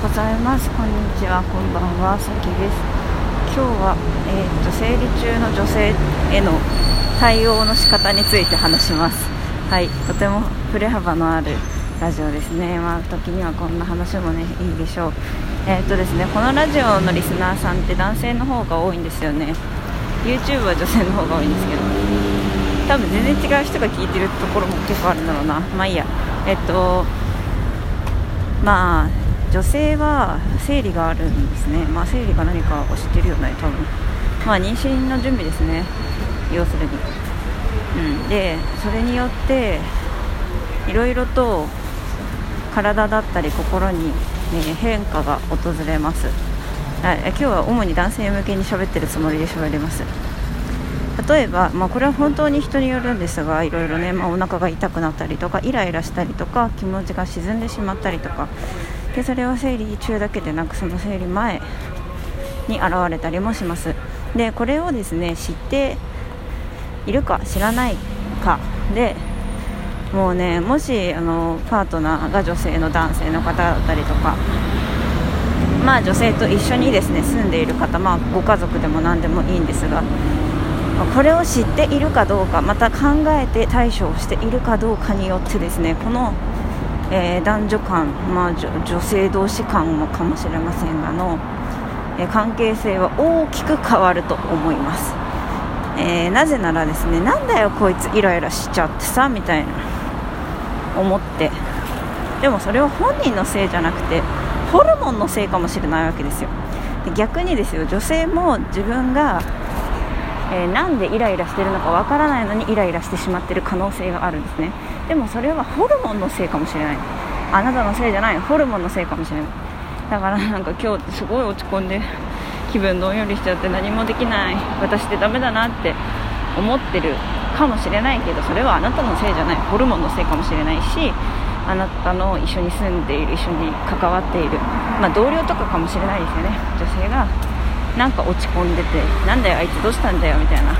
ございます。こんにちは。こんばんは。さきです。今日は、えーと、生理中の女性への対応の仕方について話します。はい。とても振れ幅のあるラジオですね。まあ時にはこんな話もねいいでしょう。えっ、とですねこのラジオのリスナーさんって男性の方が多いんですよね。YouTube は女性の方が多いんですけど。多分全然違う人が聞いてるところも結構あるんだろうな。まあいいや。えっ、とまあ女性は生理があるんですね、まあ、生理が何かを知ってるよね多分。まあ妊娠の準備ですね。要するに、うん、でそれによっていろいろと体だったり心に、ね、変化が訪れます。今日は主に男性向けに喋ってるつもりで喋ります。例えば、まあ、これは本当に人によるんですがいろいろね、まあ、お腹が痛くなったりとかイライラしたりとか気持ちが沈んでしまったりとかでそれは生理中だけでなくその生理前に現れたりもします。でこれをですね知っているか知らないかでもうねもしあのパートナーが女性の男性の方だったりとかまあ女性と一緒にですね住んでいる方まあご家族でも何でもいいんですがこれを知っているかどうかまた考えて対処をしているかどうかによってですねこのえー、男女間、まあ、女性同士間もかもしれませんがの、えー、関係性は大きく変わると思います、えー、なぜならですねなんだよこいつイライラしちゃってさみたいな思って。でもそれは本人のせいじゃなくてホルモンのせいかもしれないわけですよ。で逆にですよ女性も自分がえー、なんでイライラしてるのかわからないのにイライラしてしまってる可能性があるんですね。でもそれはホルモンのせいかもしれない。あなたのせいじゃない。ホルモンのせいかもしれない。だからなんか今日ってすごい落ち込んで気分どんよりしちゃって何もできない。私ってダメだなって思ってるかもしれないけどそれはあなたのせいじゃない。ホルモンのせいかもしれないしあなたの一緒に住んでいる一緒に関わっている、まあ、同僚とかかもしれないですよね。女性がなんか落ち込んでてなんだよあいつどうしたんだよみたいな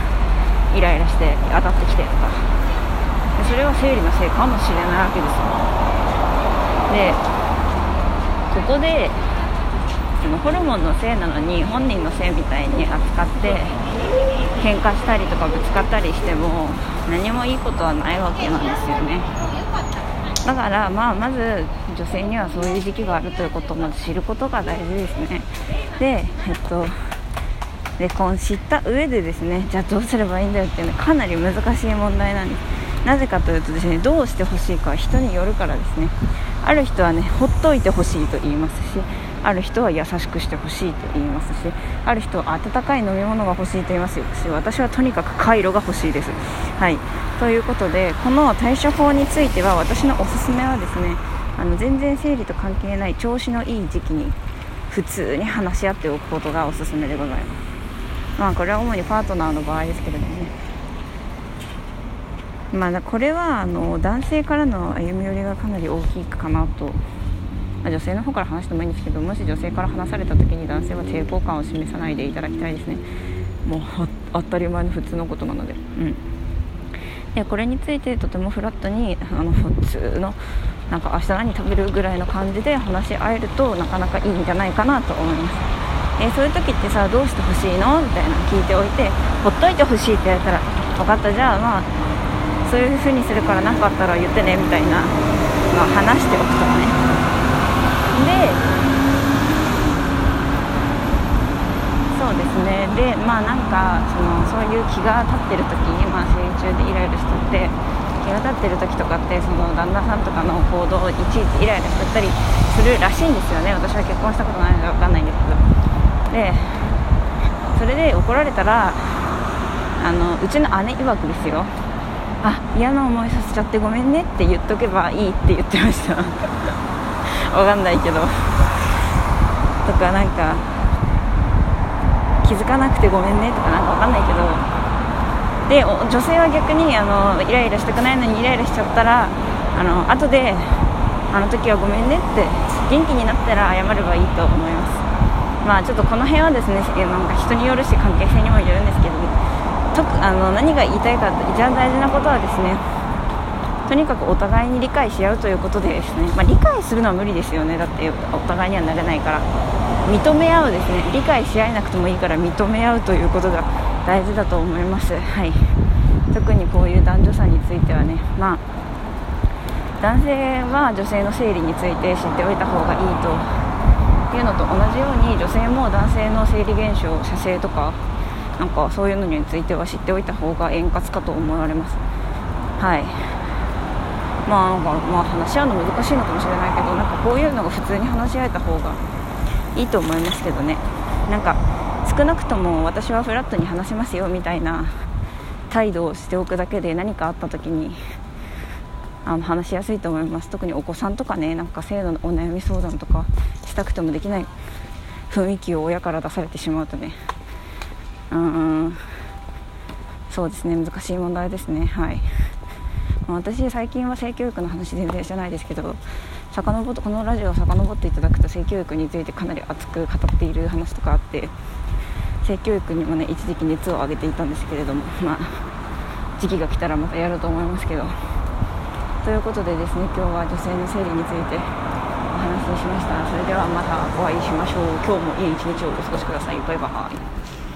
イライラして当たってきてとか。それは生理のせいかもしれないわけですよ。でここでそのホルモンのせいなのに本人のせいみたいに扱って喧嘩したりとかぶつかったりしても何もいいことはないわけなんですよね。だからまあまず女性にはそういう時期があるということをまず知ることが大事ですね。でえっとでこの知った上でですねじゃあどうすればいいんだよっていうのはかなり難しい問題なんです。なぜかというとですねどうしてほしいかは人によるからですね。ある人はねほっといてほしいと言いますしある人は優しくしてほしいと言いますしある人は温かい飲み物が欲しいと言いますし私はとにかくカイロが欲しいです。はい。ということでこの対処法については私のおすすめはですねあの全然生理と関係ない調子のいい時期に普通に話し合っておくことがおすすめでございます。まあこれは主にパートナーの場合ですけれどもね。まあこれはあの男性からの歩み寄りがかなり大きいかなと、ま、女性の方から話してもいいんですけどもし女性から話された時に男性は抵抗感を示さないでいただきたいですね。もう当たり前の普通のことなので。うん。でこれについてとてもフラットにあの普通のなんか明日何食べるぐらいの感じで話し合えるとなかなかいいんじゃないかなと思います、えー、そういう時ってさどうしてほしいの？みたいな聞いておいてほっといてほしいって言われたら分かったじゃあまあそういう風にするから何かあったら言ってねみたいな、まあ、話しておくとかね。でそうですね。でまあなんかそのそういう気が立ってる時に、まあ、生理中でイライラしちゃって気が立ってる時とかってその旦那さんとかの行動をいちいちイライラしちゃったりするらしいんですよね。私は結婚したことないので分かんないんですけど。でそれで怒られたらあのうちの姉曰くですよ。あ嫌な思いさせちゃってごめんねって言っとけばいいって言ってました。わかんないけど。とかなんか気づかなくてごめんねとかなんかわかんないけど。で女性は逆にあのイライラしたくないのにイライラしちゃったらあの後であの時はごめんねって元気になったら謝ればいいと思います。まあちょっとこの辺はですねなんか人によるし関係性にもよるんですけどとあの何が言いたいか一番大事なことはですねとにかくお互いに理解し合うということでですね、まあ、理解するのは無理ですよね。だってお互いにはなれないから。認め合うですね。理解し合えなくてもいいから認め合うということが大事だと思います、はい、特にこういう男女差についてはね、まあ、男性は女性の生理について知っておいた方がいいとっていうのと同じように女性も男性の生理現象射精とかなんかそういうのについては知っておいた方が円滑かと思われます。はい。まあなんか、まあ、話し合うの難しいのかもしれないけどなんかこういうのが普通に話し合えた方がいいと思いますけどね。なんか少なくとも私はフラットに話しますよみたいな態度をしておくだけで何かあった時にあの話しやすいと思います。特にお子さんとかねなんか性のお悩み相談とかしたくてもできない雰囲気を親から出されてしまうとね。うん。そうですね。難しい問題ですね。はい。私最近は性教育の話全然してないですけど遡ってこのラジオを遡っていただくと性教育についてかなり熱く語っている話とかあって性教育にもね一時期熱を上げていたんですけれどもまあ時期が来たらまたやると思いますけど。ということでですね今日は女性の生理についてお話ししました。それではまたお会いしましょう。今日もいい一日をお過ごしください。バイバイ。